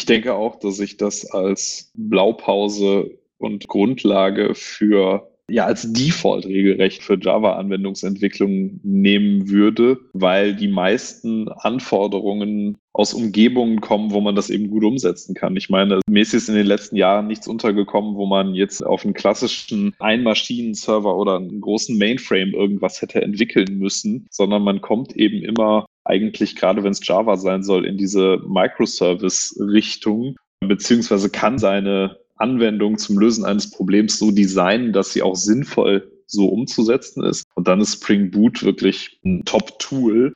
Ich denke auch, dass ich das als Blaupause und Grundlage für ja als Default regelrecht für Java-Anwendungsentwicklung nehmen würde, weil die meisten Anforderungen aus Umgebungen kommen, wo man das eben gut umsetzen kann. Ich meine, mir ist in den letzten Jahren nichts untergekommen, wo man jetzt auf einen klassischen Einmaschinen-Server oder einen großen Mainframe irgendwas hätte entwickeln müssen, sondern man kommt eben immer eigentlich, gerade wenn es Java sein soll, in diese Microservice-Richtung, beziehungsweise kann seine Anwendung zum Lösen eines Problems so designen, dass sie auch sinnvoll so umzusetzen ist. Und dann ist Spring Boot wirklich ein Top-Tool.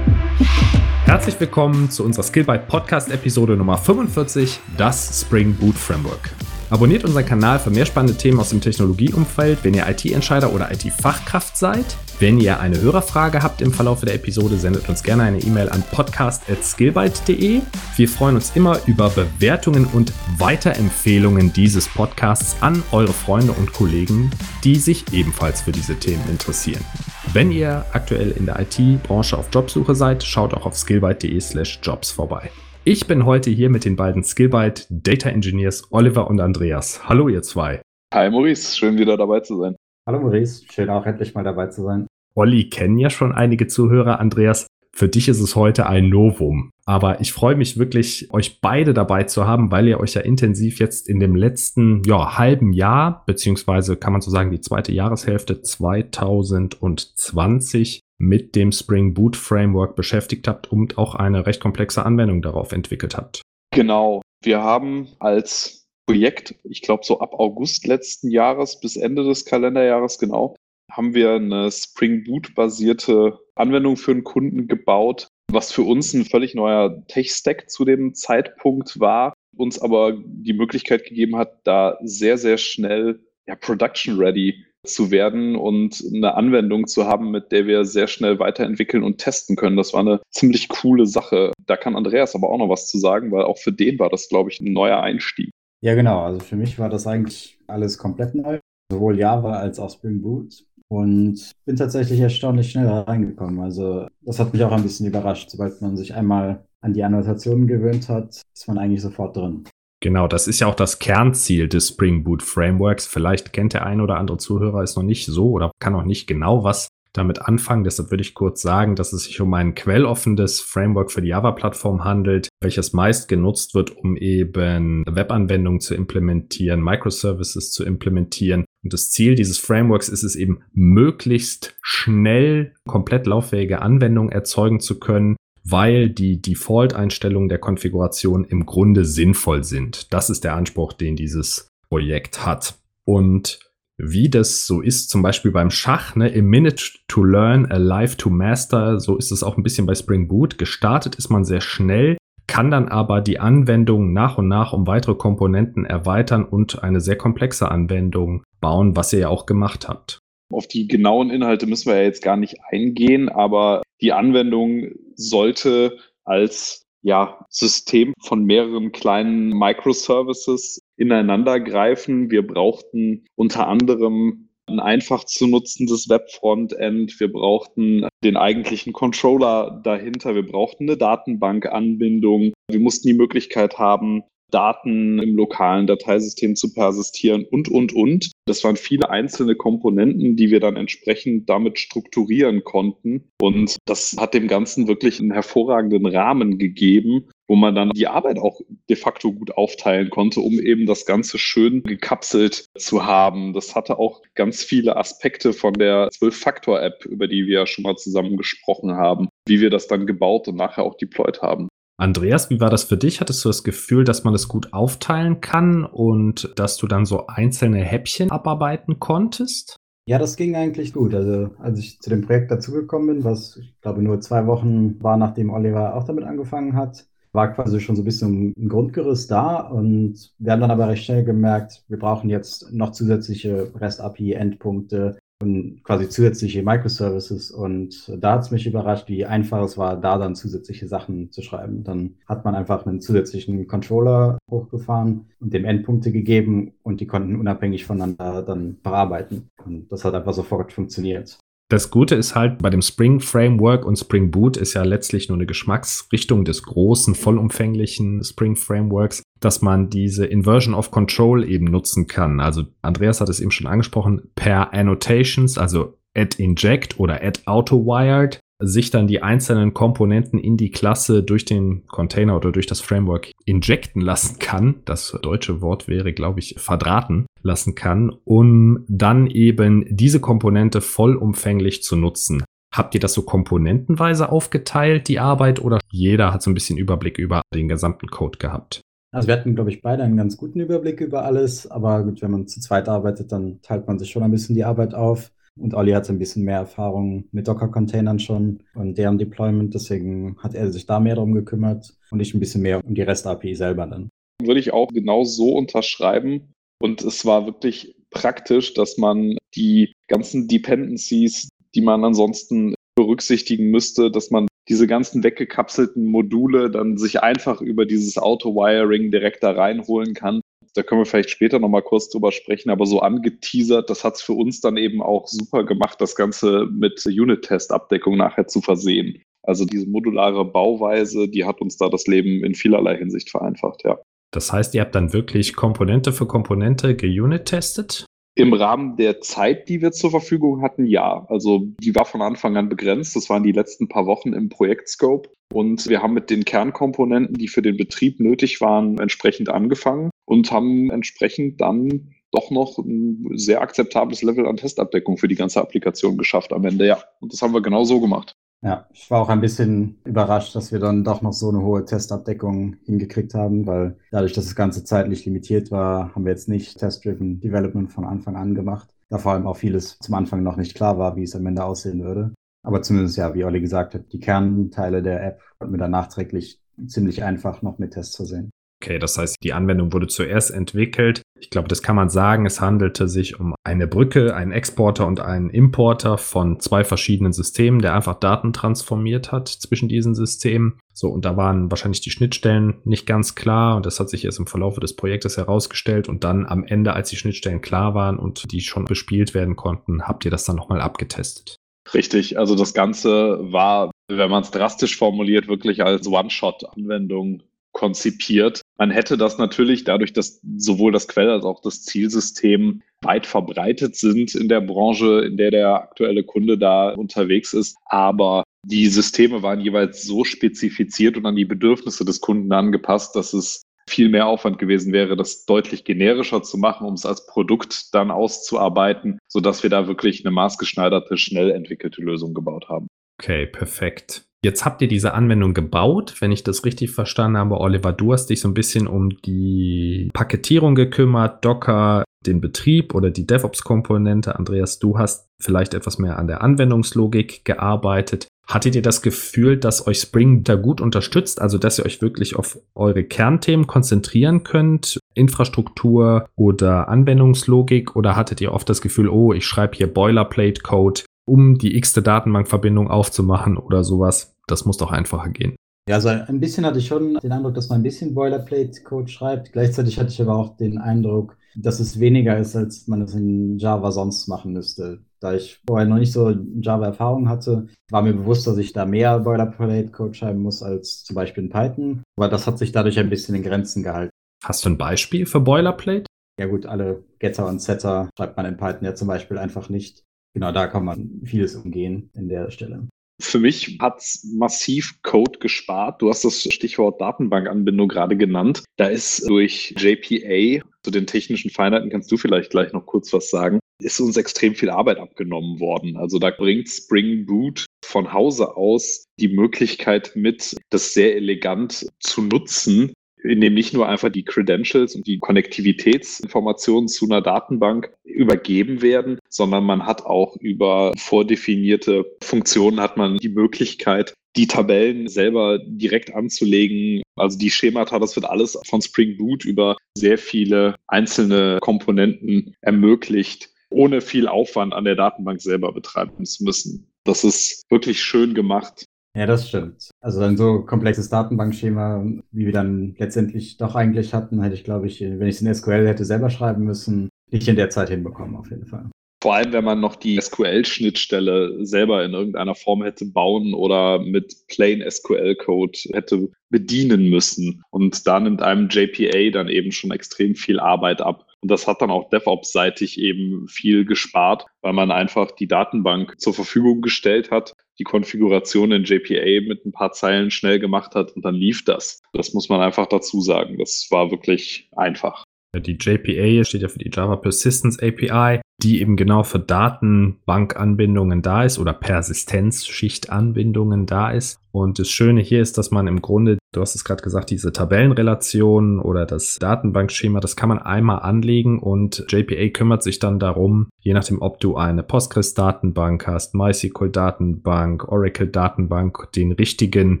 Herzlich willkommen zu unserer Skillbyte Podcast Episode Nummer 45, das Spring Boot Framework. Abonniert unseren Kanal für mehr spannende Themen aus dem Technologieumfeld, wenn ihr IT-Entscheider oder IT-Fachkraft seid. Wenn ihr eine Hörerfrage habt im Verlauf der Episode, sendet uns gerne eine E-Mail an podcast.skillbyte.de. Wir freuen uns immer über Bewertungen und Weiterempfehlungen dieses Podcasts an eure Freunde und Kollegen, die sich ebenfalls für diese Themen interessieren. Wenn ihr aktuell in der IT-Branche auf Jobsuche seid, schaut auch auf skillbyte.de/slash jobs vorbei. Ich bin heute hier mit den beiden Skillbyte Data Engineers Oliver und Andreas. Hallo ihr zwei. Hi Maurice, schön wieder dabei zu sein. Hallo Maurice, schön auch endlich mal dabei zu sein. Olli kennen ja schon einige Zuhörer. Andreas, für dich ist es heute ein Novum. Aber ich freue mich wirklich, euch beide dabei zu haben, weil ihr euch ja intensiv jetzt in dem letzten ja, halben Jahr, beziehungsweise kann man so sagen, die zweite Jahreshälfte 2020 mit dem Spring Boot Framework beschäftigt habt und auch eine recht komplexe Anwendung darauf entwickelt habt. Genau. Wir haben als Projekt, ich glaube so ab August letzten Jahres bis Ende des Kalenderjahres genau, haben wir eine Spring Boot basierte Anwendung für einen Kunden gebaut, was für uns ein völlig neuer Tech-Stack zu dem Zeitpunkt war, uns aber die Möglichkeit gegeben hat, da sehr, sehr schnell ja, production ready zu werden und eine Anwendung zu haben, mit der wir sehr schnell weiterentwickeln und testen können. Das war eine ziemlich coole Sache. Da kann Andreas aber auch noch was zu sagen, weil auch für den war das, glaube ich, ein neuer Einstieg. Ja, genau. Also für mich war das eigentlich alles komplett neu, sowohl Java als auch Spring Boot. Und bin tatsächlich erstaunlich schnell reingekommen. Also das hat mich auch ein bisschen überrascht. Sobald man sich einmal an die Annotationen gewöhnt hat, ist man eigentlich sofort drin. Genau, das ist ja auch das Kernziel des Spring Boot Frameworks. Vielleicht kennt der ein oder andere Zuhörer es noch nicht so oder kann auch nicht genau was damit anfangen. Deshalb würde ich kurz sagen, dass es sich um ein quelloffenes Framework für die Java-Plattform handelt, welches meist genutzt wird, um eben Webanwendungen zu implementieren, Microservices zu implementieren. Und das Ziel dieses Frameworks ist es eben, möglichst schnell komplett lauffähige Anwendungen erzeugen zu können, weil die Default-Einstellungen der Konfiguration im Grunde sinnvoll sind. Das ist der Anspruch, den dieses Projekt hat. Und wie das so ist, zum Beispiel beim Schach, ne, a minute to learn, a life to master, so ist es auch ein bisschen bei Spring Boot. Gestartet ist man sehr schnell, kann dann aber die Anwendung nach und nach um weitere Komponenten erweitern und eine sehr komplexe Anwendung bauen, was ihr ja auch gemacht habt. Auf die genauen Inhalte müssen wir ja jetzt gar nicht eingehen, aber die Anwendung sollte als ja, System von mehreren kleinen Microservices ineinander greifen. Wir brauchten unter anderem ein einfach zu nutzendes Web-Frontend. Wir brauchten den eigentlichen Controller dahinter. Wir brauchten eine Datenbankanbindung. Wir mussten die Möglichkeit haben, Daten im lokalen Dateisystem zu persistieren und, und, und. Das waren viele einzelne Komponenten, die wir dann entsprechend damit strukturieren konnten. Und das hat dem Ganzen wirklich einen hervorragenden Rahmen gegeben, wo man dann die Arbeit auch de facto gut aufteilen konnte, um eben das Ganze schön gekapselt zu haben. Das hatte auch ganz viele Aspekte von der 12-Faktor-App, über die wir ja schon mal zusammen gesprochen haben, wie wir das dann gebaut und nachher auch deployed haben. Andreas, wie war das für dich? Hattest du das Gefühl, dass man das gut aufteilen kann und dass du dann so einzelne Häppchen abarbeiten konntest? Ja, das ging eigentlich gut. Also als ich zu dem Projekt dazugekommen bin, was ich glaube nur zwei Wochen war, nachdem Oliver auch damit angefangen hat, war quasi schon so ein bisschen ein Grundgerüst da und wir haben dann aber recht schnell gemerkt, wir brauchen jetzt noch zusätzliche REST-API-Endpunkte, und quasi zusätzliche Microservices. Und da hat es mich überrascht, wie einfach es war, da dann zusätzliche Sachen zu schreiben. Dann hat man einfach einen zusätzlichen Controller hochgefahren und dem Endpunkte gegeben und die konnten unabhängig voneinander dann verarbeiten. Und das hat einfach sofort funktioniert. Das Gute ist halt, bei dem Spring Framework und Spring Boot ist ja letztlich nur eine Geschmacksrichtung des großen, vollumfänglichen Spring Frameworks, dass man diese Inversion of Control eben nutzen kann. Also Andreas hat es eben schon angesprochen, per Annotations, also add inject oder add autowired, sich dann die einzelnen Komponenten in die Klasse durch den Container oder durch das Framework injecten lassen kann. Das deutsche Wort wäre, glaube ich, verdrahten lassen kann, um dann eben diese Komponente vollumfänglich zu nutzen. Habt ihr das so komponentenweise aufgeteilt, die Arbeit, oder jeder hat so ein bisschen Überblick über den gesamten Code gehabt? Also wir hatten, glaube ich, beide einen ganz guten Überblick über alles, aber gut, wenn man zu zweit arbeitet, dann teilt man sich schon ein bisschen die Arbeit auf. Und Olli hat ein bisschen mehr Erfahrung mit Docker-Containern schon und deren Deployment. Deswegen hat er sich da mehr darum gekümmert und ich ein bisschen mehr um die REST-API selber dann. Würde ich auch genau so unterschreiben. Und es war wirklich praktisch, dass man die ganzen Dependencies, die man ansonsten berücksichtigen müsste, dass man diese ganzen weggekapselten Module dann sich einfach über dieses Auto-Wiring direkt da reinholen kann da können wir vielleicht später nochmal kurz drüber sprechen, aber so angeteasert, das hat es für uns dann eben auch super gemacht, das Ganze mit Unit-Test-Abdeckung nachher zu versehen. Also diese modulare Bauweise, die hat uns da das Leben in vielerlei Hinsicht vereinfacht, ja. Das heißt, ihr habt dann wirklich Komponente für Komponente geunit-testet? Im Rahmen der Zeit, die wir zur Verfügung hatten, ja. Also die war von Anfang an begrenzt. Das waren die letzten paar Wochen im Projektscope. Und wir haben mit den Kernkomponenten, die für den Betrieb nötig waren, entsprechend angefangen und haben entsprechend dann doch noch ein sehr akzeptables Level an Testabdeckung für die ganze Applikation geschafft am Ende. Ja, und das haben wir genau so gemacht. Ja, ich war auch ein bisschen überrascht, dass wir dann doch noch so eine hohe Testabdeckung hingekriegt haben, weil dadurch, dass das Ganze zeitlich limitiert war, haben wir jetzt nicht Test-Driven Development von Anfang an gemacht. Da vor allem auch vieles zum Anfang noch nicht klar war, wie es am Ende aussehen würde. Aber zumindest, ja, wie Olli gesagt hat, die Kernteile der App konnten wir dann nachträglich ziemlich einfach noch mit Tests versehen. Okay, das heißt, die Anwendung wurde zuerst entwickelt. Ich glaube, das kann man sagen. Es handelte sich um eine Brücke, einen Exporter und einen Importer von zwei verschiedenen Systemen, der einfach Daten transformiert hat zwischen diesen Systemen. So, und da waren wahrscheinlich die Schnittstellen nicht ganz klar und das hat sich erst im Verlauf des Projektes herausgestellt und dann am Ende, als die Schnittstellen klar waren und die schon bespielt werden konnten, habt ihr das dann nochmal abgetestet. Richtig, also das Ganze war, wenn man es drastisch formuliert, wirklich als One-Shot-Anwendung konzipiert. Man hätte das natürlich dadurch, dass sowohl das Quell- als auch das Zielsystem weit verbreitet sind in der Branche, in der der aktuelle Kunde da unterwegs ist. Aber die Systeme waren jeweils so spezifiziert und an die Bedürfnisse des Kunden angepasst, dass es viel mehr Aufwand gewesen wäre, das deutlich generischer zu machen, um es als Produkt dann auszuarbeiten, sodass wir da wirklich eine maßgeschneiderte, schnell entwickelte Lösung gebaut haben. Okay, perfekt. Jetzt habt ihr diese Anwendung gebaut, wenn ich das richtig verstanden habe. Oliver, du hast dich so ein bisschen um die Paketierung gekümmert, Docker, den Betrieb oder die DevOps-Komponente. Andreas, du hast vielleicht etwas mehr an der Anwendungslogik gearbeitet. Hattet ihr das Gefühl, dass euch Spring da gut unterstützt, also dass ihr euch wirklich auf eure Kernthemen konzentrieren könnt, Infrastruktur oder Anwendungslogik, oder hattet ihr oft das Gefühl, oh, ich schreibe hier Boilerplate-Code, um die x-te Datenbankverbindung aufzumachen oder sowas? Das muss doch einfacher gehen. Ja, also ein bisschen hatte ich schon den Eindruck, dass man ein bisschen Boilerplate-Code schreibt. Gleichzeitig hatte ich aber auch den Eindruck, dass es weniger ist, als man es in Java sonst machen müsste. Da ich vorher noch nicht so Java-Erfahrung hatte, war mir bewusst, dass ich da mehr Boilerplate-Code schreiben muss als zum Beispiel in Python. Aber das hat sich dadurch ein bisschen in Grenzen gehalten. Hast du ein Beispiel für Boilerplate? Ja gut, alle Getter und Setter schreibt man in Python ja zum Beispiel einfach nicht. Genau, da kann man vieles umgehen in der Stelle. Für mich hat es massiv Code gespart. Du hast das Stichwort Datenbankanbindung gerade genannt. Da ist durch JPA, zu den technischen Feinheiten kannst du vielleicht gleich noch kurz was sagen, ist uns extrem viel Arbeit abgenommen worden. Also da bringt Spring Boot von Hause aus die Möglichkeit mit, das sehr elegant zu nutzen, in dem nicht nur einfach die Credentials und die Konnektivitätsinformationen zu einer Datenbank übergeben werden, sondern man hat auch über vordefinierte Funktionen hat man die Möglichkeit, die Tabellen selber direkt anzulegen. Also die Schemata, das wird alles von Spring Boot über sehr viele einzelne Komponenten ermöglicht, ohne viel Aufwand an der Datenbank selber betreiben zu müssen. Das ist wirklich schön gemacht. Ja, das stimmt. Also ein so komplexes Datenbankschema, wie wir dann letztendlich doch eigentlich hatten, hätte ich, glaube ich, wenn ich es in SQL hätte selber schreiben müssen, nicht in der Zeit hinbekommen, auf jeden Fall. Vor allem, wenn man noch die SQL-Schnittstelle selber in irgendeiner Form hätte bauen oder mit Plain SQL-Code hätte bedienen müssen. Und da nimmt einem JPA dann eben schon extrem viel Arbeit ab. Und das hat dann auch DevOps-seitig eben viel gespart, weil man einfach die Datenbank zur Verfügung gestellt hat, die Konfiguration in JPA mit ein paar Zeilen schnell gemacht hat und dann lief das. Das muss man einfach dazu sagen. Das war wirklich einfach. Die JPA steht ja für die Java Persistence API, die eben genau für Datenbankanbindungen da ist oder Persistenzschichtanbindungen da ist. Und das Schöne hier ist, dass man im Grunde, du hast es gerade gesagt, diese Tabellenrelation oder das Datenbankschema, das kann man einmal anlegen und JPA kümmert sich dann darum, je nachdem, ob du eine Postgres-Datenbank hast, MySQL-Datenbank, Oracle-Datenbank, den richtigen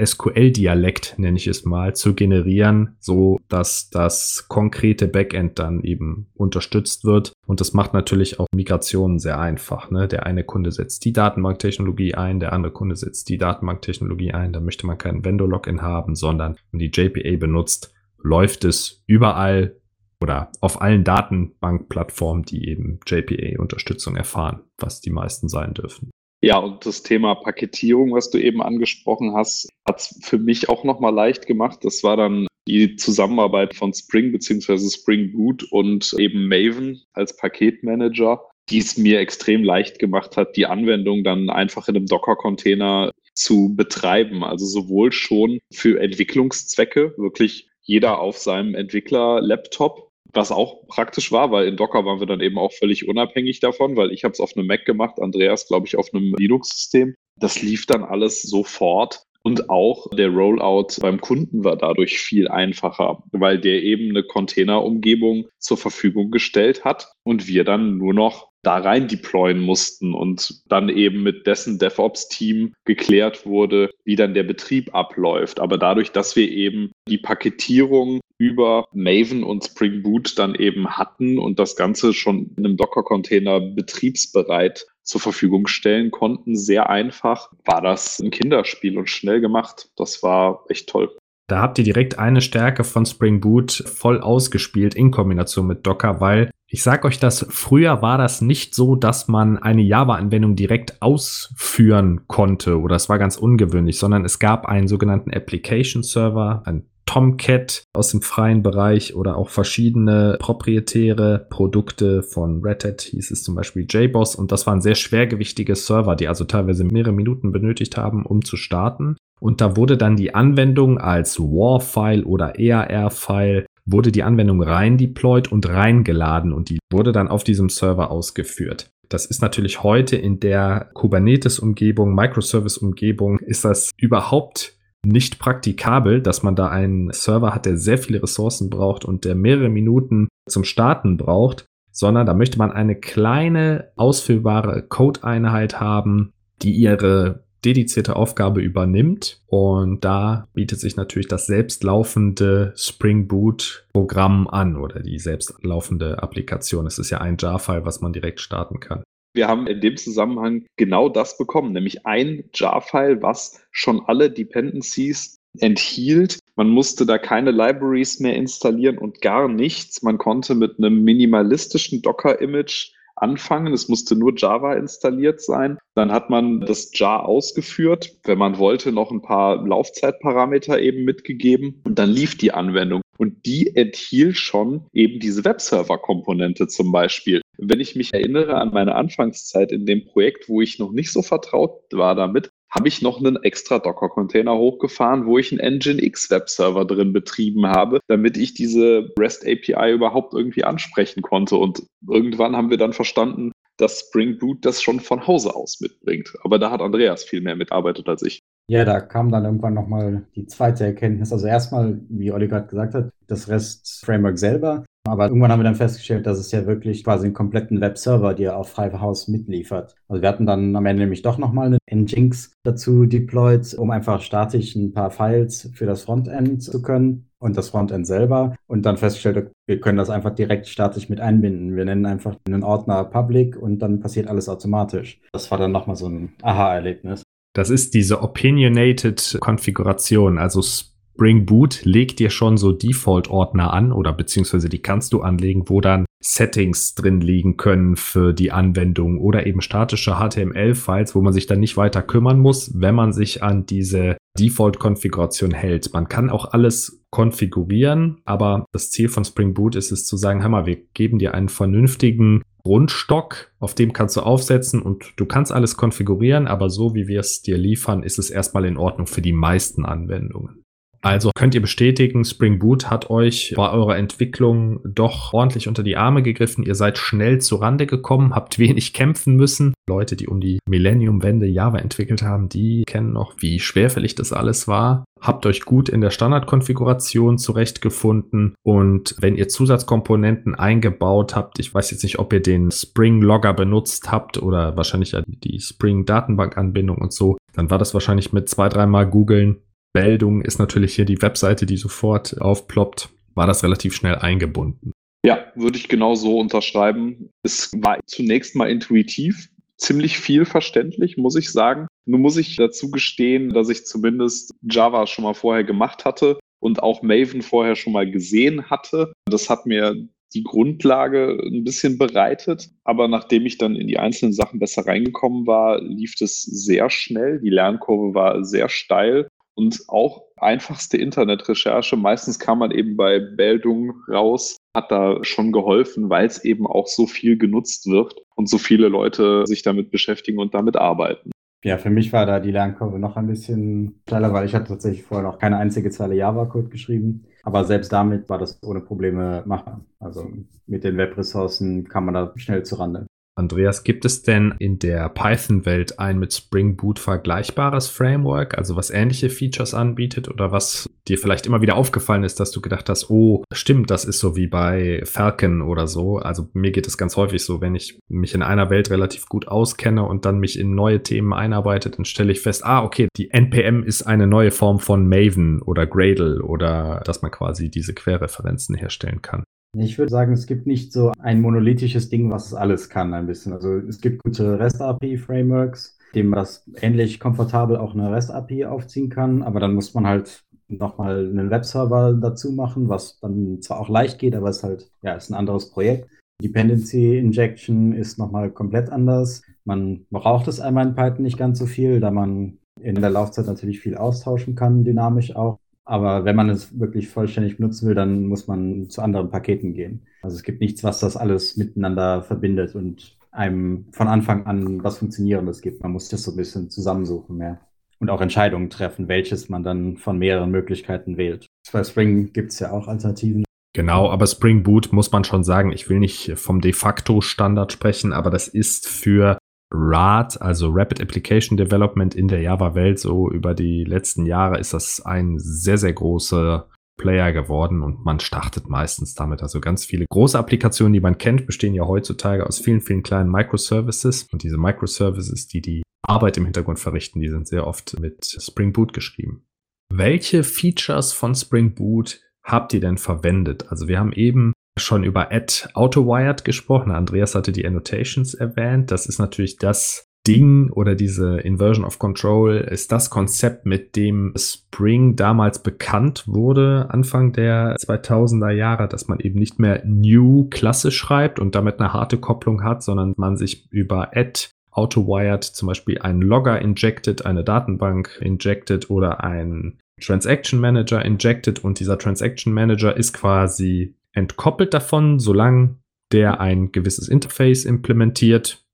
SQL-Dialekt, nenne ich es mal, zu generieren, so dass das konkrete Backend dann eben unterstützt wird. Und das macht natürlich auch Migrationen sehr einfach. Ne? Der eine Kunde setzt die Datenbanktechnologie ein, der andere Kunde setzt die Datenbanktechnologie ein. Da möchte man kein Vendor-Login haben, sondern wenn die JPA benutzt, läuft es überall oder auf allen Datenbankplattformen, die eben JPA-Unterstützung erfahren, was die meisten sein dürfen. Ja, und das Thema Paketierung, was du eben angesprochen hast, hat es für mich auch nochmal leicht gemacht. Das war dann die Zusammenarbeit von Spring beziehungsweise Spring Boot und eben Maven als Paketmanager, die es mir extrem leicht gemacht hat, die Anwendung dann einfach in einem Docker-Container zu betreiben. Also sowohl schon für Entwicklungszwecke, wirklich jeder auf seinem Entwickler-Laptop was auch praktisch war, weil in Docker waren wir dann eben auch völlig unabhängig davon, weil ich habe es auf einem Mac gemacht, Andreas, glaube ich, auf einem Linux-System. Das lief dann alles sofort. Und auch der Rollout beim Kunden war dadurch viel einfacher, weil der eben eine Containerumgebung zur Verfügung gestellt hat und wir dann nur noch da rein deployen mussten und dann eben mit dessen DevOps-Team geklärt wurde, wie dann der Betrieb abläuft. Aber dadurch, dass wir eben die Paketierung über Maven und Spring Boot dann eben hatten und das Ganze schon in einem Docker-Container betriebsbereit zur Verfügung stellen konnten, sehr einfach, war das ein Kinderspiel und schnell gemacht. Das war echt toll. Da habt ihr direkt eine Stärke von Spring Boot voll ausgespielt in Kombination mit Docker, weil ich sage euch das, früher war das nicht so, dass man eine Java-Anwendung direkt ausführen konnte oder es war ganz ungewöhnlich, sondern es gab einen sogenannten Application Server, ein Tomcat aus dem freien Bereich oder auch verschiedene proprietäre Produkte von Red Hat, hieß es zum Beispiel JBoss und das waren sehr schwergewichtige Server, die also teilweise mehrere Minuten benötigt haben, um zu starten. Und da wurde dann die Anwendung als WAR-File oder EAR-File wurde die Anwendung rein deployed und reingeladen und die wurde dann auf diesem Server ausgeführt. Das ist natürlich heute in der Kubernetes-Umgebung, Microservice-Umgebung, ist das überhaupt nicht praktikabel, dass man da einen Server hat, der sehr viele Ressourcen braucht und der mehrere Minuten zum Starten braucht, sondern da möchte man eine kleine ausführbare Code-Einheit haben, die ihre dedizierte Aufgabe übernimmt. Und da bietet sich natürlich das selbstlaufende Spring Boot Programm an oder die selbstlaufende Applikation. Es ist ja ein Jar-File, was man direkt starten kann. Wir haben in dem Zusammenhang genau das bekommen, nämlich ein Jar-File, was schon alle Dependencies enthielt. Man musste da keine Libraries mehr installieren und gar nichts. Man konnte mit einem minimalistischen Docker-Image anfangen. Es musste nur Java installiert sein. Dann hat man das Jar ausgeführt. Wenn man wollte, noch ein paar Laufzeitparameter eben mitgegeben. Und dann lief die Anwendung. Und die enthielt schon eben diese Webserver-Komponente zum Beispiel. Wenn ich mich erinnere an meine Anfangszeit in dem Projekt, wo ich noch nicht so vertraut war damit, habe ich noch einen extra Docker-Container hochgefahren, wo ich einen Nginx Webserver drin betrieben habe, damit ich diese REST API überhaupt irgendwie ansprechen konnte. Und irgendwann haben wir dann verstanden, dass Spring Boot das schon von Hause aus mitbringt. Aber da hat Andreas viel mehr mitarbeitet als ich. Ja, da kam dann irgendwann nochmal die zweite Erkenntnis. Also erstmal, wie Olli gerade gesagt hat, das REST-Framework selber. Aber irgendwann haben wir dann festgestellt, dass es ja wirklich quasi einen kompletten Webserver dir auf Hivehouse mitliefert. Also wir hatten dann am Ende nämlich doch nochmal eine Nginx dazu deployed, um einfach statisch ein paar Files für das Frontend zu können und das Frontend selber und dann festgestellt, wir können das einfach direkt statisch mit einbinden. Wir nennen einfach einen Ordner Public und dann passiert alles automatisch. Das war dann nochmal so ein Aha-Erlebnis. Das ist diese Opinionated Konfiguration, also Spring Boot legt dir schon so Default-Ordner an oder beziehungsweise die kannst du anlegen, wo dann Settings drin liegen können für die Anwendung oder eben statische HTML-Files, wo man sich dann nicht weiter kümmern muss, wenn man sich an diese Default-Konfiguration hält. Man kann auch alles konfigurieren, aber das Ziel von Spring Boot ist es zu sagen, mal, wir geben dir einen vernünftigen Grundstock, auf dem kannst du aufsetzen und du kannst alles konfigurieren, aber so wie wir es dir liefern, ist es erstmal in Ordnung für die meisten Anwendungen. Also könnt ihr bestätigen, Spring Boot hat euch bei eurer Entwicklung doch ordentlich unter die Arme gegriffen. Ihr seid schnell zu Rande gekommen, habt wenig kämpfen müssen. Leute, die um die Millennium-Wende Java entwickelt haben, die kennen noch, wie schwerfällig das alles war. Habt euch gut in der Standardkonfiguration zurechtgefunden und wenn ihr Zusatzkomponenten eingebaut habt, ich weiß jetzt nicht, ob ihr den Spring Logger benutzt habt oder wahrscheinlich die Spring Datenbankanbindung und so, dann war das wahrscheinlich mit zwei, dreimal googeln Meldung ist natürlich hier die Webseite, die sofort aufploppt. War das relativ schnell eingebunden? Ja, würde ich genau so unterschreiben. Es war zunächst mal intuitiv, ziemlich viel verständlich, muss ich sagen. Nur muss ich dazu gestehen, dass ich zumindest Java schon mal vorher gemacht hatte und auch Maven vorher schon mal gesehen hatte. Das hat mir die Grundlage ein bisschen bereitet. Aber nachdem ich dann in die einzelnen Sachen besser reingekommen war, lief es sehr schnell. Die Lernkurve war sehr steil und auch einfachste Internetrecherche. Meistens kam man eben bei Meldungen raus, hat da schon geholfen, weil es eben auch so viel genutzt wird und so viele Leute sich damit beschäftigen und damit arbeiten. Ja, für mich war da die Lernkurve noch ein bisschen steiler, weil ich hatte tatsächlich vorher noch keine einzige Zeile Java-Code geschrieben. Aber selbst damit war das ohne Probleme machbar. Also mit den Webressourcen kam man da schnell zurande. Andreas, gibt es denn in der Python-Welt ein mit Spring Boot vergleichbares Framework, also was ähnliche Features anbietet oder was dir vielleicht immer wieder aufgefallen ist, dass du gedacht hast, oh, stimmt, das ist so wie bei Falcon oder so. Also mir geht es ganz häufig so, wenn ich mich in einer Welt relativ gut auskenne und dann mich in neue Themen einarbeite, dann stelle ich fest, ah, okay, die NPM ist eine neue Form von Maven oder Gradle oder dass man quasi diese Querreferenzen herstellen kann. Ich würde sagen, es gibt nicht so ein monolithisches Ding, was alles kann, ein bisschen. Also es gibt gute REST-API-Frameworks, dem das ähnlich komfortabel auch eine REST-API aufziehen kann, aber dann muss man halt nochmal einen Webserver dazu machen, was dann zwar auch leicht geht, aber es ist halt, ja, ist ein anderes Projekt. Dependency Injection ist nochmal komplett anders. Man braucht es einmal in Python nicht ganz so viel, da man in der Laufzeit natürlich viel austauschen kann, dynamisch auch. Aber wenn man es wirklich vollständig benutzen will, dann muss man zu anderen Paketen gehen. Also es gibt nichts, was das alles miteinander verbindet und einem von Anfang an was Funktionierendes gibt. Man muss das so ein bisschen zusammensuchen mehr. Und auch Entscheidungen treffen, welches man dann von mehreren Möglichkeiten wählt. Bei Spring gibt es ja auch Alternativen. Genau, aber Spring Boot muss man schon sagen, ich will nicht vom de facto Standard sprechen, aber das ist für RAD, also Rapid Application Development in der Java-Welt, so über die letzten Jahre ist das ein sehr, sehr großer Player geworden und man startet meistens damit. Also ganz viele große Applikationen, die man kennt, bestehen ja heutzutage aus vielen, vielen kleinen Microservices und diese Microservices, die die Arbeit im Hintergrund verrichten, die sind sehr oft mit Spring Boot geschrieben. Welche Features von Spring Boot habt ihr denn verwendet? Also wir haben eben schon über Add Autowired gesprochen. Andreas hatte die Annotations erwähnt. Das ist natürlich das Ding oder diese Inversion of Control ist das Konzept, mit dem Spring damals bekannt wurde, Anfang der 2000er Jahre, dass man eben nicht mehr New Klasse schreibt und damit eine harte Kopplung hat, sondern man sich über Add Autowired zum Beispiel einen Logger injected, eine Datenbank injected oder ein Transaction Manager injected und dieser Transaction Manager ist quasi entkoppelt davon, solange der ein gewisses Interface implementiert.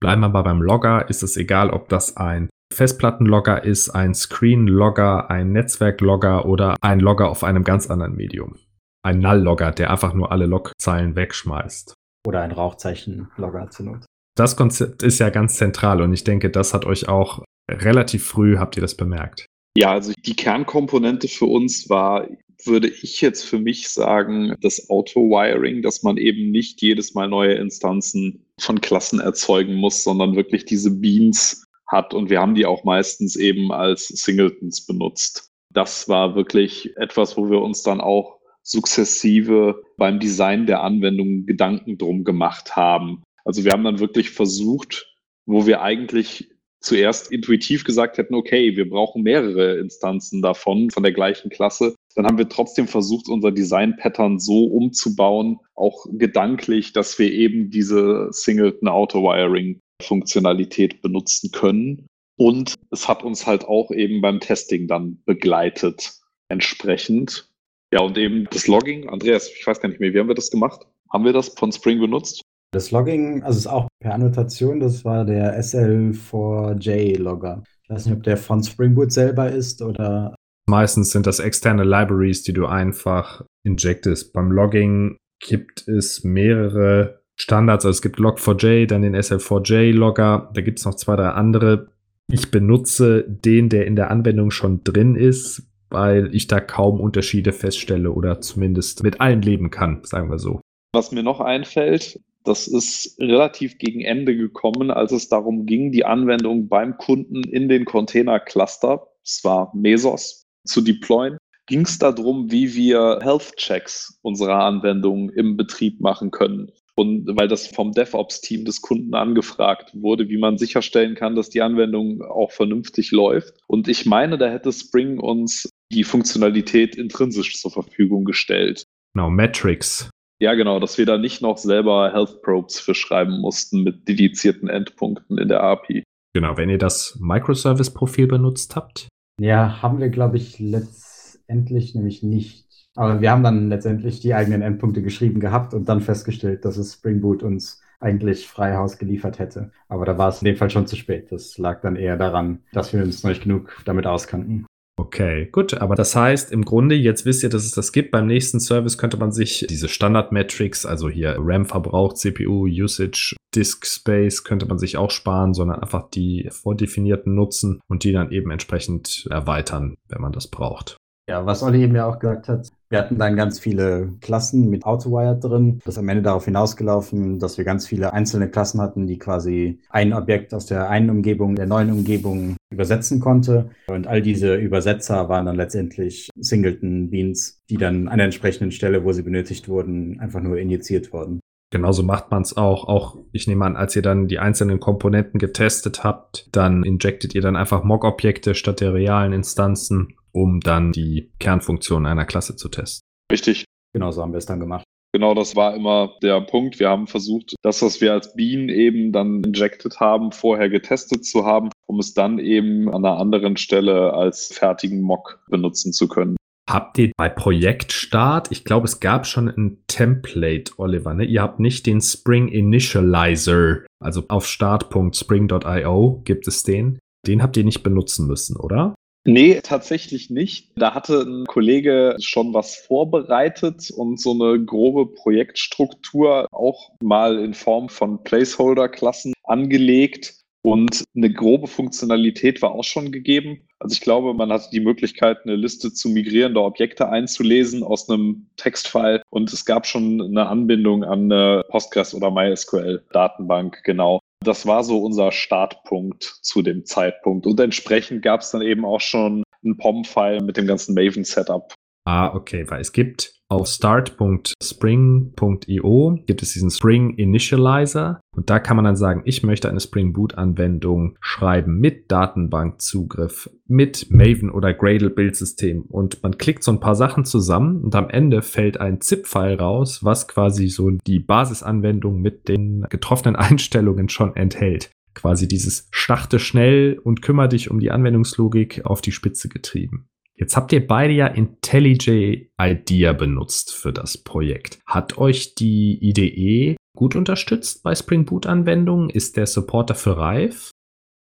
Bleiben wir aber beim Logger, ist es egal, ob das ein Festplattenlogger ist, ein Screen-Logger, ein Netzwerklogger oder ein Logger auf einem ganz anderen Medium. Ein Null-Logger, der einfach nur alle Logzeilen wegschmeißt. Oder ein Rauchzeichen-Logger zu nutzen. Das Konzept ist ja ganz zentral und ich denke, das hat euch auch relativ früh, habt ihr das bemerkt. Ja, also die Kernkomponente für uns war würde ich jetzt für mich sagen, das Auto-Wiring, dass man eben nicht jedes Mal neue Instanzen von Klassen erzeugen muss, sondern wirklich diese Beans hat. Und wir haben die auch meistens eben als Singletons benutzt. Das war wirklich etwas, wo wir uns dann auch sukzessive beim Design der Anwendung Gedanken drum gemacht haben. Also wir haben dann wirklich versucht, wo wir eigentlich zuerst intuitiv gesagt hätten, okay, wir brauchen mehrere Instanzen davon, von der gleichen Klasse, dann haben wir trotzdem versucht, unser Design-Pattern so umzubauen, auch gedanklich, dass wir eben diese Singleton Auto-Wiring-Funktionalität benutzen können. Und es hat uns halt auch eben beim Testing dann begleitet, entsprechend. Ja, und eben das Logging. Andreas, ich weiß gar nicht mehr, wie haben wir das gemacht? Haben wir das von Spring benutzt? Das Logging, also ist auch per Annotation, das war der SL4J-Logger. Ich weiß nicht, ob der von Spring Boot selber ist oder. Meistens sind das externe Libraries, die du einfach injectest. Beim Logging gibt es mehrere Standards. Also es gibt Log4j, dann den SL4J-Logger. Da gibt es noch zwei, drei andere. Ich benutze den, der in der Anwendung schon drin ist, weil ich da kaum Unterschiede feststelle oder zumindest mit allen leben kann, sagen wir so. Was mir noch einfällt, das ist relativ gegen Ende gekommen, als es darum ging, die Anwendung beim Kunden in den Container-Cluster, es war Mesos, zu deployen. Ging es darum, wie wir Health-Checks unserer Anwendung im Betrieb machen können. Und weil das vom DevOps-Team des Kunden angefragt wurde, wie man sicherstellen kann, dass die Anwendung auch vernünftig läuft. Und ich meine, da hätte Spring uns die Funktionalität intrinsisch zur Verfügung gestellt. Genau, Metrics ja, genau, dass wir da nicht noch selber Health Probes für schreiben mussten mit dedizierten Endpunkten in der API. Genau, wenn ihr das Microservice-Profil benutzt habt. Ja, haben wir, glaube ich, letztendlich nämlich nicht. Aber wir haben dann letztendlich die eigenen Endpunkte geschrieben gehabt und dann festgestellt, dass es Spring Boot uns eigentlich frei Haus geliefert hätte. Aber da war es in dem Fall schon zu spät. Das lag dann eher daran, dass wir uns noch nicht genug damit auskannten. Okay, gut. Aber das heißt, im Grunde, jetzt wisst ihr, dass es das gibt. Beim nächsten Service könnte man sich diese Standard-Metrics, also hier RAM-Verbrauch, CPU, Usage, Disk Space, könnte man sich auch sparen, sondern einfach die vordefinierten nutzen und die dann eben entsprechend erweitern, wenn man das braucht. Ja, was Olli eben ja auch gesagt hat, wir hatten dann ganz viele Klassen mit AutoWire drin. Das ist am Ende darauf hinausgelaufen, dass wir ganz viele einzelne Klassen hatten, die quasi ein Objekt aus der einen Umgebung der neuen Umgebung übersetzen konnte. Und all diese Übersetzer waren dann letztendlich Singleton Beans, die dann an der entsprechenden Stelle, wo sie benötigt wurden, einfach nur injiziert wurden. Genauso macht man es auch. Auch, ich nehme an, als ihr dann die einzelnen Komponenten getestet habt, dann injectet ihr dann einfach Mock-Objekte statt der realen Instanzen um dann die Kernfunktion einer Klasse zu testen. Richtig. Genau so haben wir es dann gemacht. Genau, das war immer der Punkt. Wir haben versucht, das, was wir als Bean eben dann injected haben, vorher getestet zu haben, um es dann eben an einer anderen Stelle als fertigen Mock benutzen zu können. Habt ihr bei Projektstart, ich glaube, es gab schon ein Template, Oliver, ne? Ihr habt nicht den Spring Initializer, also auf start.spring.io gibt es den. Den habt ihr nicht benutzen müssen, oder? Nee, tatsächlich nicht. Da hatte ein Kollege schon was vorbereitet und so eine grobe Projektstruktur auch mal in Form von Placeholder-Klassen angelegt. Und eine grobe Funktionalität war auch schon gegeben. Also ich glaube, man hatte die Möglichkeit, eine Liste zu migrierender Objekte einzulesen aus einem Textfile. Und es gab schon eine Anbindung an eine Postgres oder MySQL-Datenbank, genau. Das war so unser Startpunkt zu dem Zeitpunkt. Und entsprechend gab es dann eben auch schon einen POM-File mit dem ganzen Maven-Setup. Ah, okay, weil es gibt auf start.spring.io gibt es diesen Spring Initializer. Und da kann man dann sagen, ich möchte eine Spring Boot Anwendung schreiben mit Datenbankzugriff, mit Maven oder Gradle Bildsystem. Und man klickt so ein paar Sachen zusammen und am Ende fällt ein ZIP-File raus, was quasi so die Basisanwendung mit den getroffenen Einstellungen schon enthält. Quasi dieses starte schnell und kümmere dich um die Anwendungslogik auf die Spitze getrieben. Jetzt habt ihr beide ja IntelliJ IDEA benutzt für das Projekt. Hat euch die IDE gut unterstützt bei Spring Boot Anwendungen? Ist der Support dafür reif?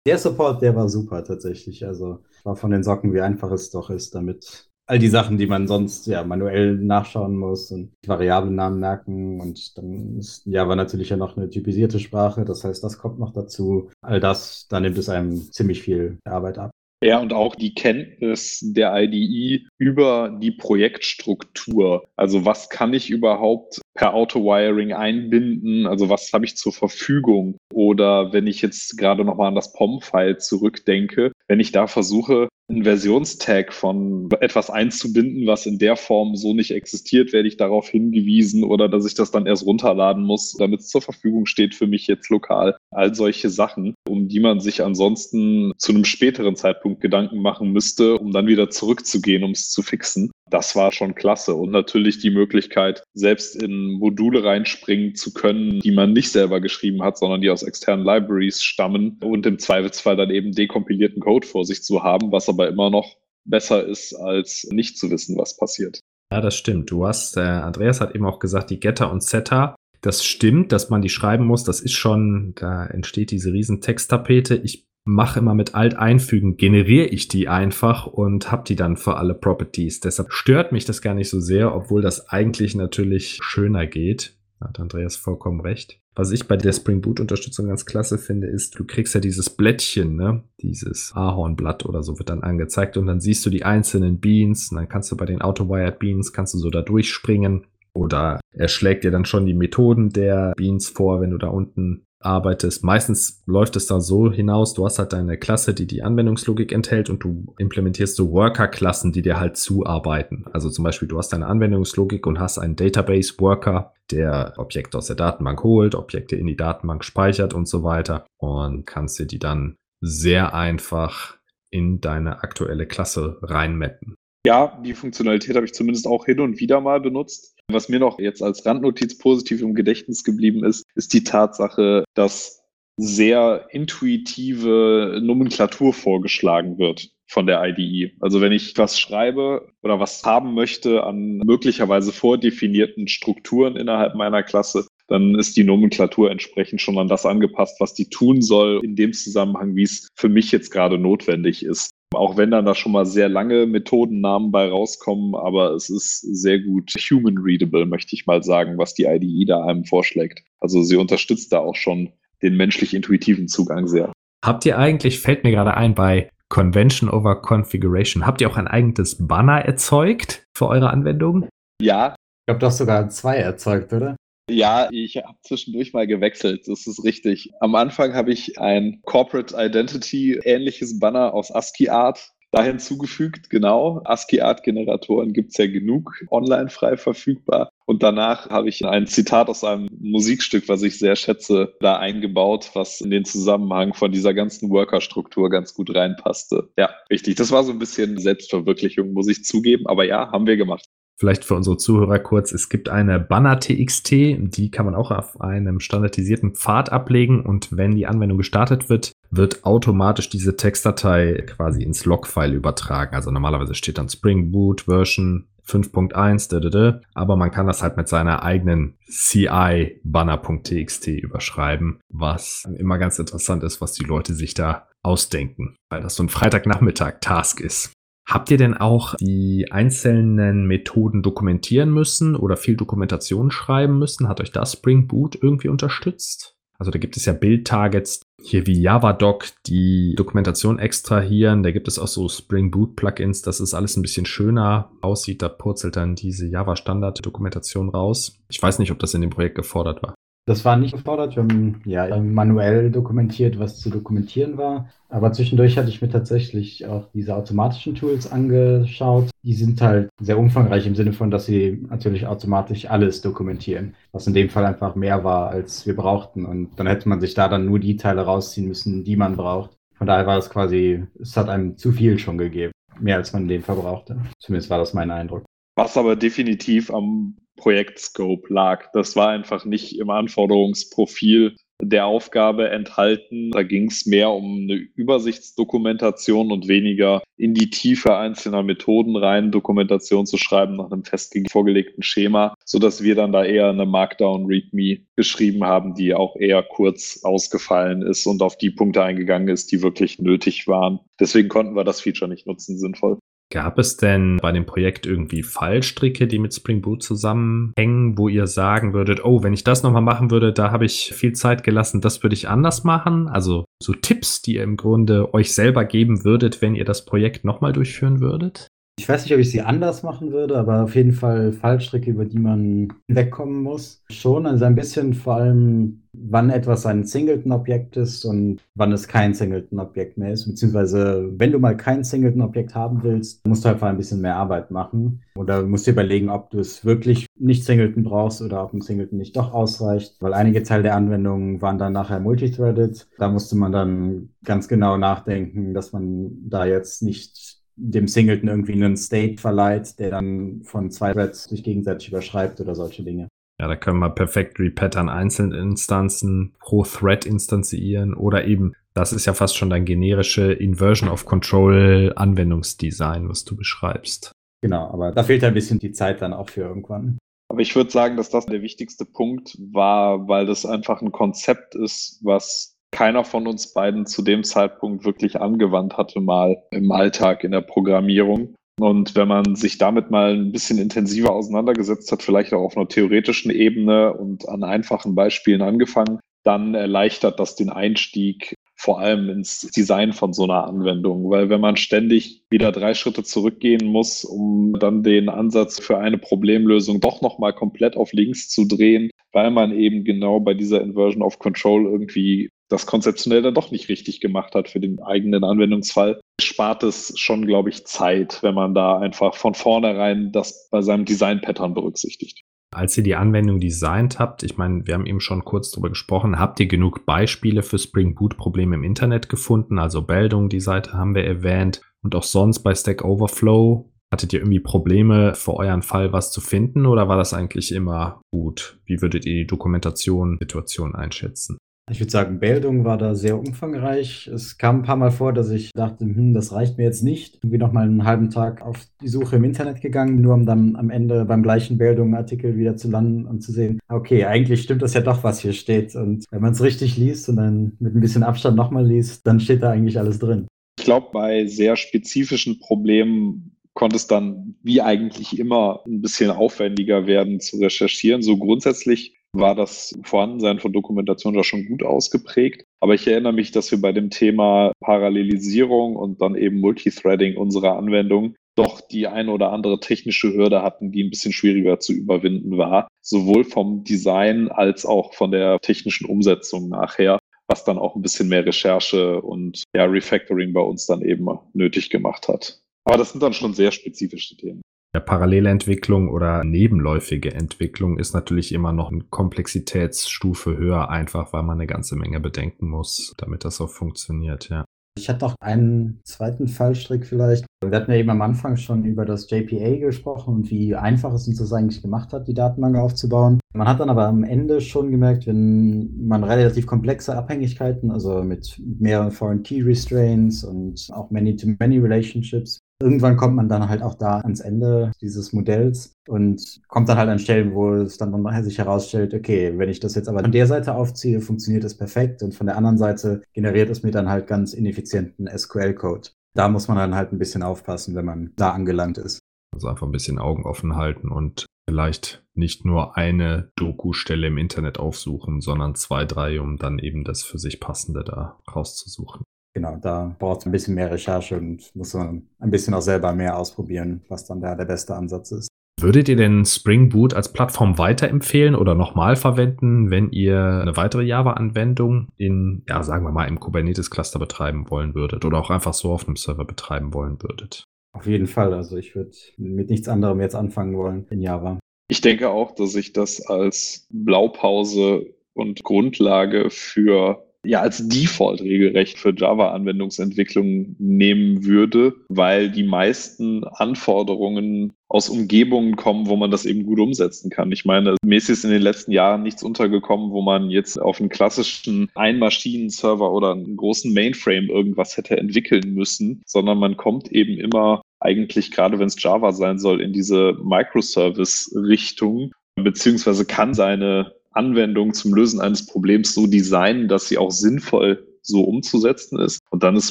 Der Support, der war super tatsächlich. Also war von den Socken, wie einfach es doch ist, damit all die Sachen, die man sonst ja manuell nachschauen muss und Variablennamen merken und dann ist Java natürlich ja noch eine typisierte Sprache, das heißt, das kommt noch dazu. All das, da nimmt es einem ziemlich viel Arbeit ab. Ja, und auch die Kenntnis der IDE über die Projektstruktur. Also was kann ich überhaupt per Auto-Wiring einbinden? Also was habe ich zur Verfügung? Oder wenn ich jetzt gerade nochmal an das POM-File zurückdenke, wenn ich da versuche, einen Versionstag von etwas einzubinden, was in der Form so nicht existiert, werde ich darauf hingewiesen oder dass ich das dann erst runterladen muss, damit es zur Verfügung steht für mich jetzt lokal. All solche Sachen, um die man sich ansonsten zu einem späteren Zeitpunkt Gedanken machen müsste, um dann wieder zurückzugehen, um es zu fixen. Das war schon klasse. Und natürlich die Möglichkeit, selbst in Module reinspringen zu können, die man nicht selber geschrieben hat, sondern die aus externen Libraries stammen und im Zweifelsfall dann eben dekompilierten Code vor sich zu haben, was aber immer noch besser ist, als nicht zu wissen, was passiert. Ja, das stimmt. Du hast, äh, Andreas hat eben auch gesagt, die Getter und Setter. Das stimmt, dass man die schreiben muss. Das ist schon, da entsteht diese riesen Texttapete. Ich mache immer mit Alt einfügen, generiere ich die einfach und habe die dann für alle Properties. Deshalb stört mich das gar nicht so sehr, obwohl das eigentlich natürlich schöner geht. Hat Andreas vollkommen recht. Was ich bei der Spring Boot Unterstützung ganz klasse finde, ist, du kriegst ja dieses Blättchen, ne? Dieses Ahornblatt oder so wird dann angezeigt und dann siehst du die einzelnen Beans und dann kannst du bei den Auto-Wired Beans kannst du so da durchspringen oder er schlägt dir dann schon die Methoden der Beans vor, wenn du da unten arbeitest. Meistens läuft es da so hinaus, du hast halt deine Klasse, die die Anwendungslogik enthält und du implementierst so Worker-Klassen, die dir halt zuarbeiten. Also zum Beispiel, du hast deine Anwendungslogik und hast einen Database-Worker, der Objekte aus der Datenbank holt, Objekte in die Datenbank speichert und so weiter und kannst dir die dann sehr einfach in deine aktuelle Klasse reinmappen. Ja, die Funktionalität habe ich zumindest auch hin und wieder mal benutzt. Was mir noch jetzt als Randnotiz positiv im Gedächtnis geblieben ist, ist die Tatsache, dass sehr intuitive Nomenklatur vorgeschlagen wird von der IDE. Also wenn ich was schreibe oder was haben möchte an möglicherweise vordefinierten Strukturen innerhalb meiner Klasse, dann ist die Nomenklatur entsprechend schon an das angepasst, was die tun soll, in dem Zusammenhang, wie es für mich jetzt gerade notwendig ist. Auch wenn dann da schon mal sehr lange Methodennamen bei rauskommen, aber es ist sehr gut human readable, möchte ich mal sagen, was die IDE da einem vorschlägt. Also sie unterstützt da auch schon den menschlich intuitiven Zugang sehr. Habt ihr eigentlich, fällt mir gerade ein, bei Convention over Configuration, habt ihr auch ein eigenes Banner erzeugt für eure Anwendung? Ja. Ich glaube, du hast sogar zwei erzeugt, oder? Ja, ich habe zwischendurch mal gewechselt, das ist richtig. Am Anfang habe ich ein Corporate Identity ähnliches Banner aus ASCII Art da hinzugefügt, genau. ASCII-Art-Generatoren gibt es ja genug online frei verfügbar. Und danach habe ich ein Zitat aus einem Musikstück, was ich sehr schätze, da eingebaut, was in den Zusammenhang von dieser ganzen Worker-Struktur ganz gut reinpasste. Ja, richtig. Das war so ein bisschen Selbstverwirklichung, muss ich zugeben. Aber ja, haben wir gemacht. Vielleicht für unsere Zuhörer kurz, es gibt eine Banner TXT, die kann man auch auf einem standardisierten Pfad ablegen und wenn die Anwendung gestartet wird, wird automatisch diese Textdatei quasi ins Logfile übertragen. Also normalerweise steht dann Spring Boot Version 5.1, aber man kann das halt mit seiner eigenen CI Banner.txt überschreiben, was immer ganz interessant ist, was die Leute sich da ausdenken, weil das so ein Freitagnachmittag Task ist. Habt ihr denn auch die einzelnen Methoden dokumentieren müssen oder viel Dokumentation schreiben müssen? Hat euch da Spring Boot irgendwie unterstützt? Also da gibt es ja Build-Targets hier wie JavaDoc, die Dokumentation extrahieren. Da gibt es auch so Spring Boot Plugins, dass es alles ein bisschen schöner aussieht. Da purzelt dann diese Java-Standard-Dokumentation raus. Ich weiß nicht, ob das in dem Projekt gefordert war. Das war nicht gefordert. Wir haben ja manuell dokumentiert, was zu dokumentieren war. Aber zwischendurch hatte ich mir tatsächlich auch diese automatischen Tools angeschaut. Die sind halt sehr umfangreich im Sinne von, dass sie natürlich automatisch alles dokumentieren, was in dem Fall einfach mehr war, als wir brauchten. Und dann hätte man sich da dann nur die Teile rausziehen müssen, die man braucht. Von daher war es quasi, es hat einem zu viel schon gegeben. Mehr als man in dem Fall brauchte. Zumindest war das mein Eindruck. Was aber definitiv am Projektscope lag. Das war einfach nicht im Anforderungsprofil der Aufgabe enthalten. Da ging es mehr um eine Übersichtsdokumentation und weniger in die Tiefe einzelner Methoden rein, Dokumentation zu schreiben nach einem fest vorgelegten Schema, so dass wir dann da eher eine Markdown README geschrieben haben, die auch eher kurz ausgefallen ist und auf die Punkte eingegangen ist, die wirklich nötig waren. Deswegen konnten wir das Feature nicht nutzen sinnvoll. Gab es denn bei dem Projekt irgendwie Fallstricke, die mit Spring Boot zusammenhängen, wo ihr sagen würdet, oh, wenn ich das nochmal machen würde, da habe ich viel Zeit gelassen, das würde ich anders machen? Also so Tipps, die ihr im Grunde euch selber geben würdet, wenn ihr das Projekt nochmal durchführen würdet? Ich weiß nicht, ob ich sie anders machen würde, aber auf jeden Fall Fallstricke, über die man wegkommen muss. Schon, also ein bisschen vor allem, wann etwas ein Singleton-Objekt ist und wann es kein Singleton-Objekt mehr ist. Beziehungsweise, wenn du mal kein Singleton-Objekt haben willst, musst du einfach ein bisschen mehr Arbeit machen. Oder musst dir überlegen, ob du es wirklich nicht Singleton brauchst oder ob ein Singleton nicht doch ausreicht. Weil einige Teile der Anwendungen waren dann nachher multithreaded. Da musste man dann ganz genau nachdenken, dass man da jetzt nicht dem Singleton irgendwie einen State verleiht, der dann von zwei Threads sich gegenseitig überschreibt oder solche Dinge. Ja, da können wir perfekt repattern einzelne Instanzen pro Thread instanzieren oder eben, das ist ja fast schon dein generische Inversion of Control Anwendungsdesign, was du beschreibst. Genau, aber da fehlt ein bisschen die Zeit dann auch für irgendwann. Aber ich würde sagen, dass das der wichtigste Punkt war, weil das einfach ein Konzept ist, was keiner von uns beiden zu dem Zeitpunkt wirklich angewandt hatte, mal im Alltag in der Programmierung. Und wenn man sich damit mal ein bisschen intensiver auseinandergesetzt hat, vielleicht auch auf einer theoretischen Ebene und an einfachen Beispielen angefangen, dann erleichtert das den Einstieg vor allem ins Design von so einer Anwendung. Weil wenn man ständig wieder drei Schritte zurückgehen muss, um dann den Ansatz für eine Problemlösung doch nochmal komplett auf links zu drehen, weil man eben genau bei dieser Inversion of Control irgendwie das konzeptionell dann doch nicht richtig gemacht hat für den eigenen Anwendungsfall, spart es schon, glaube ich, Zeit, wenn man da einfach von vornherein das bei seinem Design-Pattern berücksichtigt. Als ihr die Anwendung designt habt, ich meine, wir haben eben schon kurz darüber gesprochen, habt ihr genug Beispiele für Spring Boot Probleme im Internet gefunden? Also Meldung, die Seite haben wir erwähnt und auch sonst bei Stack Overflow. Hattet ihr irgendwie Probleme für euren Fall was zu finden oder war das eigentlich immer gut? Wie würdet ihr die Dokumentation, Situation einschätzen? Ich würde sagen, Bildung war da sehr umfangreich. Es kam ein paar Mal vor, dass ich dachte, hm, das reicht mir jetzt nicht. Irgendwie noch mal einen halben Tag auf die Suche im Internet gegangen, nur um dann am Ende beim gleichen Bildung-Artikel wieder zu landen und zu sehen, okay, eigentlich stimmt das ja doch, was hier steht. Und wenn man es richtig liest und dann mit ein bisschen Abstand nochmal liest, dann steht da eigentlich alles drin. Ich glaube, bei sehr spezifischen Problemen konnte es dann wie eigentlich immer ein bisschen aufwendiger werden zu recherchieren. So grundsätzlich war das Vorhandensein von Dokumentation da schon gut ausgeprägt. Aber ich erinnere mich, dass wir bei dem Thema Parallelisierung und dann eben Multithreading unserer Anwendung doch die eine oder andere technische Hürde hatten, die ein bisschen schwieriger zu überwinden war, sowohl vom Design als auch von der technischen Umsetzung nachher, was dann auch ein bisschen mehr Recherche und ja, Refactoring bei uns dann eben nötig gemacht hat. Aber das sind dann schon sehr spezifische Themen. Ja, parallele Entwicklung oder nebenläufige Entwicklung ist natürlich immer noch eine Komplexitätsstufe höher, einfach weil man eine ganze Menge bedenken muss, damit das auch funktioniert, ja. Ich hatte noch einen zweiten Fallstrick vielleicht. Wir hatten ja eben am Anfang schon über das JPA gesprochen und wie einfach es uns das eigentlich gemacht hat, die Datenbank aufzubauen. Man hat dann aber am Ende schon gemerkt, wenn man relativ komplexe Abhängigkeiten, also mit mehreren Foreign Key Restraints und auch Many-to-Many -Many Relationships, Irgendwann kommt man dann halt auch da ans Ende dieses Modells und kommt dann halt an Stellen, wo es dann nachher sich herausstellt, okay, wenn ich das jetzt aber an der Seite aufziehe, funktioniert das perfekt und von der anderen Seite generiert es mir dann halt ganz ineffizienten SQL-Code. Da muss man dann halt ein bisschen aufpassen, wenn man da angelangt ist. Also einfach ein bisschen Augen offen halten und vielleicht nicht nur eine Doku-Stelle im Internet aufsuchen, sondern zwei, drei, um dann eben das für sich passende da rauszusuchen. Genau, da braucht es ein bisschen mehr Recherche und muss man ein bisschen auch selber mehr ausprobieren, was dann da der beste Ansatz ist. Würdet ihr denn Spring Boot als Plattform weiterempfehlen oder nochmal verwenden, wenn ihr eine weitere Java-Anwendung in, ja, sagen wir mal, im Kubernetes-Cluster betreiben wollen würdet oder auch einfach so auf einem Server betreiben wollen würdet? Auf jeden Fall. Also ich würde mit nichts anderem jetzt anfangen wollen in Java. Ich denke auch, dass ich das als Blaupause und Grundlage für ja als Default regelrecht für Java-Anwendungsentwicklung nehmen würde, weil die meisten Anforderungen aus Umgebungen kommen, wo man das eben gut umsetzen kann. Ich meine, mir ist in den letzten Jahren nichts untergekommen, wo man jetzt auf einen klassischen Ein-Maschinen-Server oder einen großen Mainframe irgendwas hätte entwickeln müssen, sondern man kommt eben immer eigentlich, gerade wenn es Java sein soll, in diese Microservice-Richtung, beziehungsweise kann seine Anwendung zum Lösen eines Problems so designen, dass sie auch sinnvoll so umzusetzen ist. Und dann ist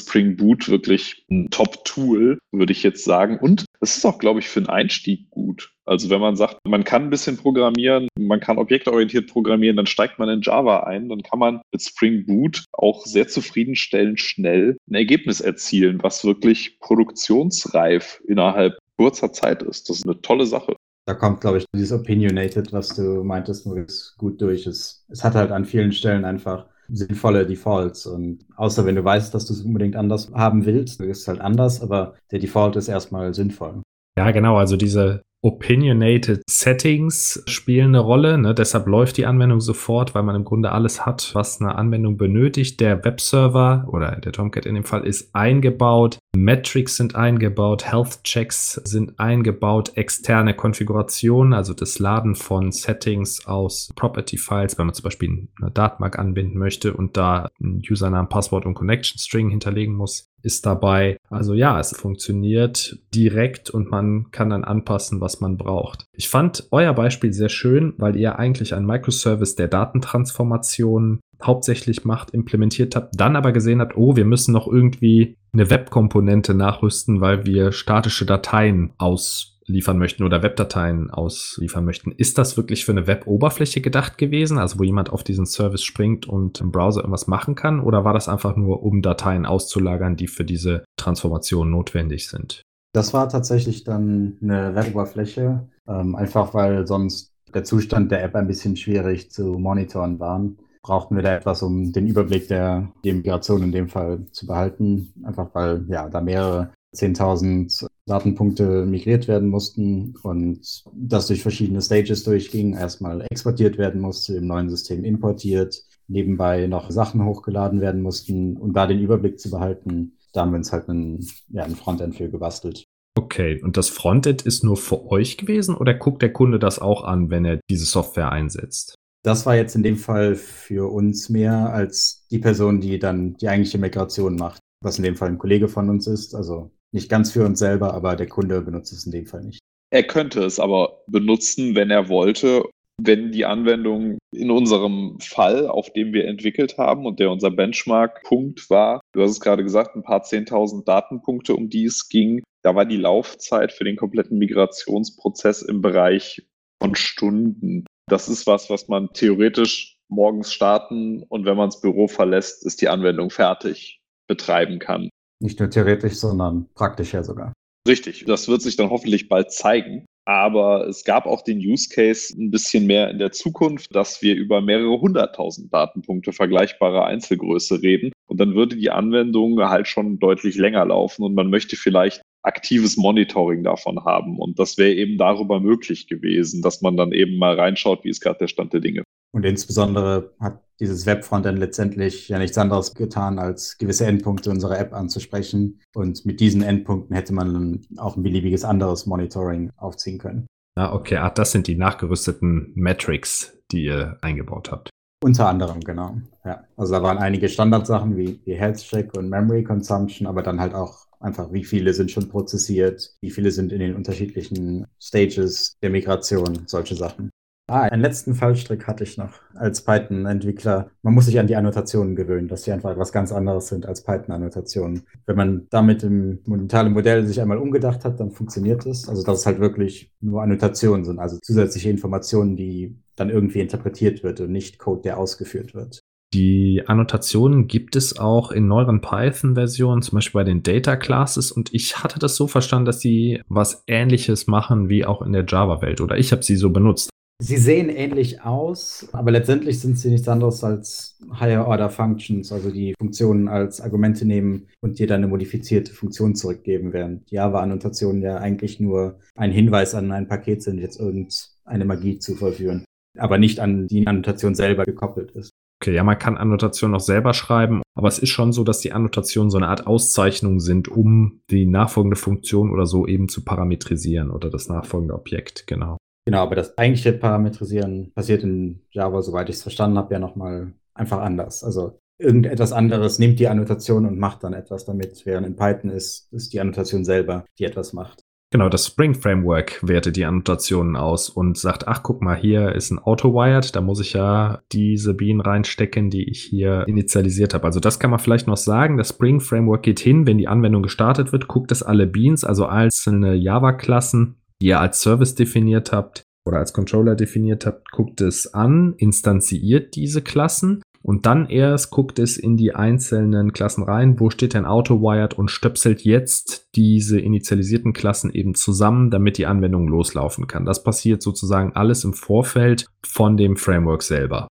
Spring Boot wirklich ein Top-Tool, würde ich jetzt sagen. Und es ist auch, glaube ich, für einen Einstieg gut. Also wenn man sagt, man kann ein bisschen programmieren, man kann objektorientiert programmieren, dann steigt man in Java ein, dann kann man mit Spring Boot auch sehr zufriedenstellend schnell ein Ergebnis erzielen, was wirklich produktionsreif innerhalb kurzer Zeit ist. Das ist eine tolle Sache. Da kommt, glaube ich, dieses Opinionated, was du meintest, Maurice, gut durch. Es, es hat halt an vielen Stellen einfach sinnvolle Defaults. Und außer wenn du weißt, dass du es unbedingt anders haben willst, ist es halt anders, aber der Default ist erstmal sinnvoll. Ja, genau. Also diese Opinionated Settings spielen eine Rolle. Ne? Deshalb läuft die Anwendung sofort, weil man im Grunde alles hat, was eine Anwendung benötigt. Der Webserver oder der Tomcat in dem Fall ist eingebaut. Metrics sind eingebaut. Health Checks sind eingebaut. Externe Konfigurationen, also das Laden von Settings aus Property Files, wenn man zum Beispiel eine Datenbank anbinden möchte und da ein Username, Passwort und Connection String hinterlegen muss ist dabei. Also ja, es funktioniert direkt und man kann dann anpassen, was man braucht. Ich fand euer Beispiel sehr schön, weil ihr eigentlich ein Microservice der Datentransformation hauptsächlich macht, implementiert habt, dann aber gesehen habt, oh, wir müssen noch irgendwie eine Webkomponente nachrüsten, weil wir statische Dateien aus liefern möchten oder Webdateien ausliefern möchten. Ist das wirklich für eine Web-Oberfläche gedacht gewesen, also wo jemand auf diesen Service springt und im Browser irgendwas machen kann? Oder war das einfach nur, um Dateien auszulagern, die für diese Transformation notwendig sind? Das war tatsächlich dann eine Web-Oberfläche, ähm, einfach weil sonst der Zustand der App ein bisschen schwierig zu monitoren war. Brauchten wir da etwas, um den Überblick der, der Migration in dem Fall zu behalten, einfach weil ja da mehrere 10.000 Datenpunkte migriert werden mussten und das durch verschiedene Stages durchging. Erstmal exportiert werden musste, im neuen System importiert, nebenbei noch Sachen hochgeladen werden mussten und da den Überblick zu behalten, da haben wir uns halt einen, ja, ein Frontend für gebastelt. Okay, und das Frontend ist nur für euch gewesen oder guckt der Kunde das auch an, wenn er diese Software einsetzt? Das war jetzt in dem Fall für uns mehr als die Person, die dann die eigentliche Migration macht, was in dem Fall ein Kollege von uns ist. Also nicht ganz für uns selber, aber der Kunde benutzt es in dem Fall nicht. Er könnte es aber benutzen, wenn er wollte, wenn die Anwendung in unserem Fall, auf dem wir entwickelt haben und der unser Benchmark-Punkt war, du hast es gerade gesagt, ein paar 10.000 Datenpunkte, um die es ging, da war die Laufzeit für den kompletten Migrationsprozess im Bereich von Stunden. Das ist was, was man theoretisch morgens starten und wenn man das Büro verlässt, ist die Anwendung fertig betreiben kann. Nicht nur theoretisch, sondern praktisch ja sogar. Richtig, das wird sich dann hoffentlich bald zeigen. Aber es gab auch den Use Case ein bisschen mehr in der Zukunft, dass wir über mehrere hunderttausend Datenpunkte vergleichbarer Einzelgröße reden. Und dann würde die Anwendung halt schon deutlich länger laufen und man möchte vielleicht aktives Monitoring davon haben. Und das wäre eben darüber möglich gewesen, dass man dann eben mal reinschaut, wie ist gerade der Stand der Dinge. Und insbesondere hat dieses Webfrontend letztendlich ja nichts anderes getan, als gewisse Endpunkte unserer App anzusprechen. Und mit diesen Endpunkten hätte man dann auch ein beliebiges anderes Monitoring aufziehen können. Ah, okay. Ah, das sind die nachgerüsteten Metrics, die ihr eingebaut habt. Unter anderem, genau. Ja. Also da waren einige Standardsachen wie, wie Health Check und Memory Consumption, aber dann halt auch einfach, wie viele sind schon prozessiert, wie viele sind in den unterschiedlichen Stages der Migration, solche Sachen. Ah, einen letzten Fallstrick hatte ich noch als Python-Entwickler. Man muss sich an die Annotationen gewöhnen, dass sie einfach was ganz anderes sind als Python-Annotationen. Wenn man damit im mentalen Modell sich einmal umgedacht hat, dann funktioniert es. Also, dass es halt wirklich nur Annotationen sind, also zusätzliche Informationen, die dann irgendwie interpretiert wird und nicht Code, der ausgeführt wird. Die Annotationen gibt es auch in neueren Python-Versionen, zum Beispiel bei den Data Classes. Und ich hatte das so verstanden, dass sie was Ähnliches machen wie auch in der Java-Welt. Oder ich habe sie so benutzt. Sie sehen ähnlich aus, aber letztendlich sind sie nichts anderes als Higher Order Functions, also die Funktionen als Argumente nehmen und dir dann eine modifizierte Funktion zurückgeben, während Java-Annotationen ja eigentlich nur ein Hinweis an ein Paket sind, jetzt irgendeine Magie zu vollführen, aber nicht an die Annotation selber gekoppelt ist. Okay, ja, man kann Annotationen auch selber schreiben, aber es ist schon so, dass die Annotationen so eine Art Auszeichnung sind, um die nachfolgende Funktion oder so eben zu parametrisieren oder das nachfolgende Objekt, genau. Genau, aber das eigentliche Parametrisieren passiert in Java, soweit ich es verstanden habe, ja nochmal einfach anders. Also irgendetwas anderes nimmt die Annotation und macht dann etwas damit, während in Python ist, ist die Annotation selber, die etwas macht. Genau, das Spring Framework wertet die Annotationen aus und sagt, ach guck mal, hier ist ein Auto-Wired, da muss ich ja diese Bienen reinstecken, die ich hier initialisiert habe. Also das kann man vielleicht noch sagen. Das Spring Framework geht hin, wenn die Anwendung gestartet wird, guckt es alle Beans, also einzelne Java-Klassen, die ihr als Service definiert habt oder als Controller definiert habt, guckt es an, instanziert diese Klassen und dann erst guckt es in die einzelnen Klassen rein, wo steht denn AutoWired und stöpselt jetzt diese initialisierten Klassen eben zusammen, damit die Anwendung loslaufen kann. Das passiert sozusagen alles im Vorfeld von dem Framework selber.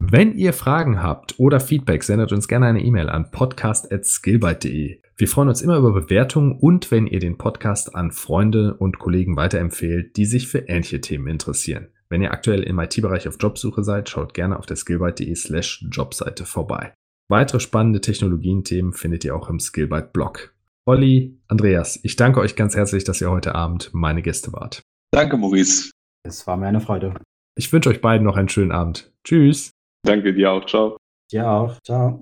Wenn ihr Fragen habt oder Feedback, sendet uns gerne eine E-Mail an podcast.skillbyte.de. Wir freuen uns immer über Bewertungen und wenn ihr den Podcast an Freunde und Kollegen weiterempfehlt, die sich für ähnliche Themen interessieren. Wenn ihr aktuell im IT-Bereich auf Jobsuche seid, schaut gerne auf der skillbyte.de slash Jobseite vorbei. Weitere spannende Technologien-Themen findet ihr auch im Skillbyte-Blog. Olli, Andreas, ich danke euch ganz herzlich, dass ihr heute Abend meine Gäste wart. Danke, Maurice. Es war mir eine Freude. Ich wünsche euch beiden noch einen schönen Abend. Tschüss. Danke dir auch. Ciao. Dir auch. Ciao.